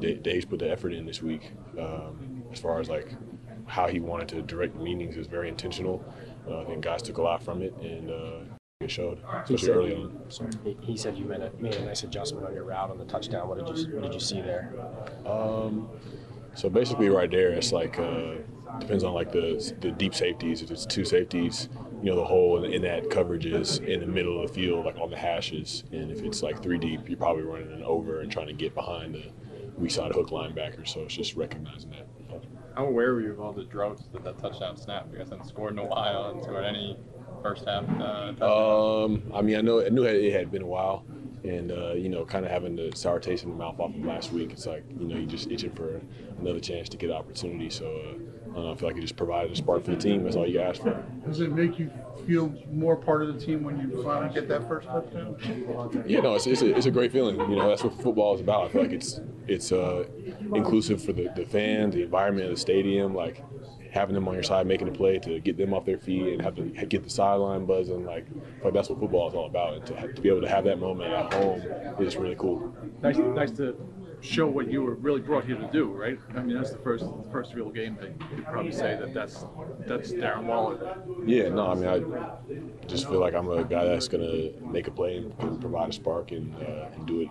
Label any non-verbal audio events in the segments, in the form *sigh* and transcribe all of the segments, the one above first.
Dave's put the effort in this week. Um, as far as like how he wanted to direct meetings is very intentional. Uh, I think guys took a lot from it, and uh, it showed, especially said, early on. Sorry, he said you made a, made a nice adjustment on your route on the touchdown. What did you What did you see there? Um, so basically, right there, it's like uh, depends on like the the deep safeties. If it's two safeties, you know, the hole in, in, that coverage is in the middle of the field, like on the hashes. And if it's like three deep, you're probably running an over and trying to get behind the weak side hook linebacker. So it's just recognizing that. How aware were you of all the droughts that that touchdown snap? You guys hadn't scored in a while and scored any first half. Uh, um, I mean, I know I knew it had been a while, and uh, you know, kind of having the sour taste in the mouth off of last week. It's like you know, you just itching for another chance to get opportunity. So. Uh, I, I feel like it just provided a spark for the team. That's all you ask for. Does it make you feel more part of the team when you finally get that first touchdown? Yeah, no, it's, it's, a, it's a great feeling. You know, that's what football is about. I feel like it's it's uh, inclusive for the, the fans, the environment of the stadium, like having them on your side, making a play to get them off their feet and have to get the sideline buzzing. Like, like that's what football is all about. And to, have, to be able to have that moment at home is really cool. Nice, nice to show what you were really brought here to do, right? I mean, that's the first first real game that you'd probably say that that's that's Darren Waller. Yeah, no, I mean, I just feel like I'm a guy that's gonna make a play and provide a spark and, uh, and do it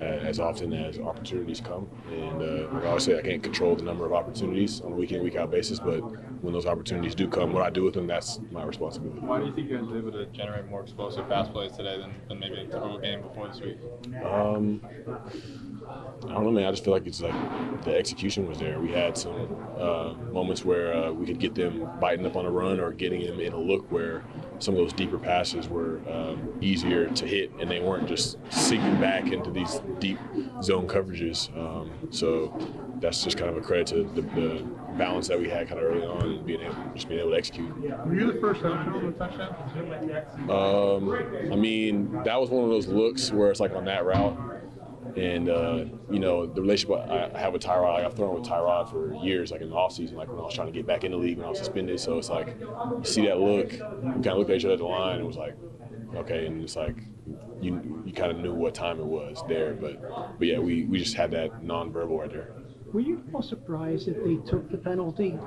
as often as opportunities come. And uh, like I always say, I can't control the number of opportunities on a week in, week out basis, but when those opportunities do come, what I do with them, that's my responsibility. Why do you think you guys were able to generate more explosive pass plays today than, than maybe in the total game before this week? Um, I don't know, man. I just feel like it's like the execution was there. We had some uh, moments where uh, we could get them biting up on a run or getting them in a look where some of those deeper passes were um, easier to hit and they weren't just sinking back into these deep zone coverages. Um, so that's just kind of a credit to the, the, balance that we had kind of early on and being able just being able to execute. Were you the first on the touchdown? Um, I mean, that was one of those looks where it's like on that route and uh, you know the relationship I have with Tyrod, I've thrown with Tyrod for years, like in the offseason, like when I was trying to get back in the league when I was suspended. So it's like you see that look, we kind of looked at each other at the line, and was like, okay, and it's like you you kind of knew what time it was there, but but yeah, we we just had that nonverbal right there. Were you more surprised that they took the penalty?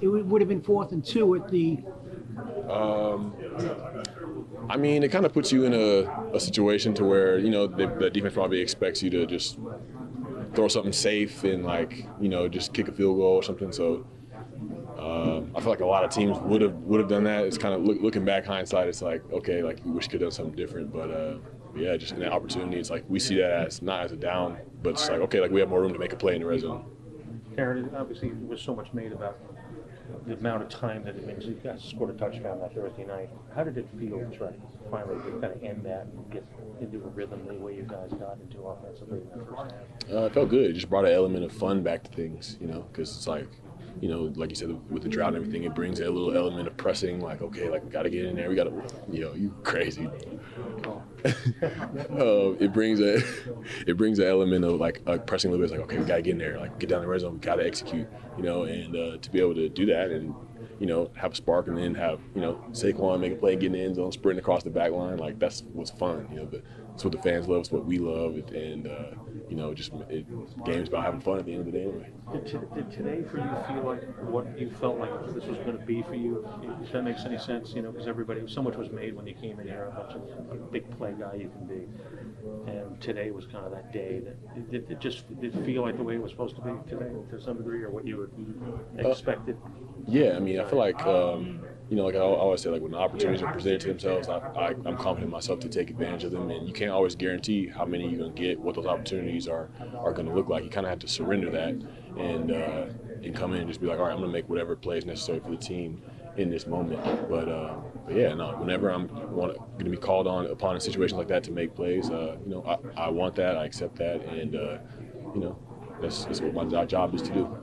It would have been fourth and two at the. Um, I mean, it kind of puts you in a, a situation to where you know the, the, defense probably expects you to just throw something safe and like you know just kick a field goal or something. So um, I feel like a lot of teams would have would have done that. It's kind of look, looking back hindsight, it's like okay, like we wish we could have done something different, but. Uh, yeah, just in that opportunity, it's like we see that as not as a down, but it's like okay, like we have more room to make a play in the red zone. Aaron, obviously, there was so much made about the amount of time that it means you guys scored a touchdown that Thursday night. How did it feel to try finally to kind of end that and get into a rhythm the way you guys got into offensively in that first half? Uh, it felt good. It just brought an element of fun back to things, you know, because it's like, you know, like you said, with the drought and everything, it brings a little element of pressing, like, okay, like, we got to get in there. We got to, you know, you crazy. Uh, *laughs* it brings a *laughs* it brings an element of like pressing a little bit. It's like okay, we gotta get in there, like get down the red zone, we gotta execute, you know, and uh, to be able to do that and you know have a spark and then have you know Saquon make a play, get in the end zone, sprint across the back line, like that's what's fun, you know. But it's what the fans love, it's what we love, and uh, you know, just it, games about having fun at the end of the day anyway. Did, did today for you feel like what you felt like this was going to be for you? If that makes any sense, you know, because everybody, so much was made when you came in here, a bunch of a big play guy you can be. And today was kind of that day that did it just did it feel like the way it was supposed to be today to some degree, or what you uh, expected? Uh, yeah, I mean, I feel like. Um, you know, like I always say, like when the opportunities are presented to themselves, I, I, am confident myself to take advantage of them. And you can't always guarantee how many you're going to get, what those opportunities are are going to look like. You kind of have to surrender that and uh, and come in and just be like, all right, I'm going to make whatever play is necessary for the team in this moment. But, uh, but yeah, no, whenever I'm going to be called on upon a situation like that to make plays, uh, you know, I, I, want that, I accept that, and uh, you know, that's, that's what my job is to do.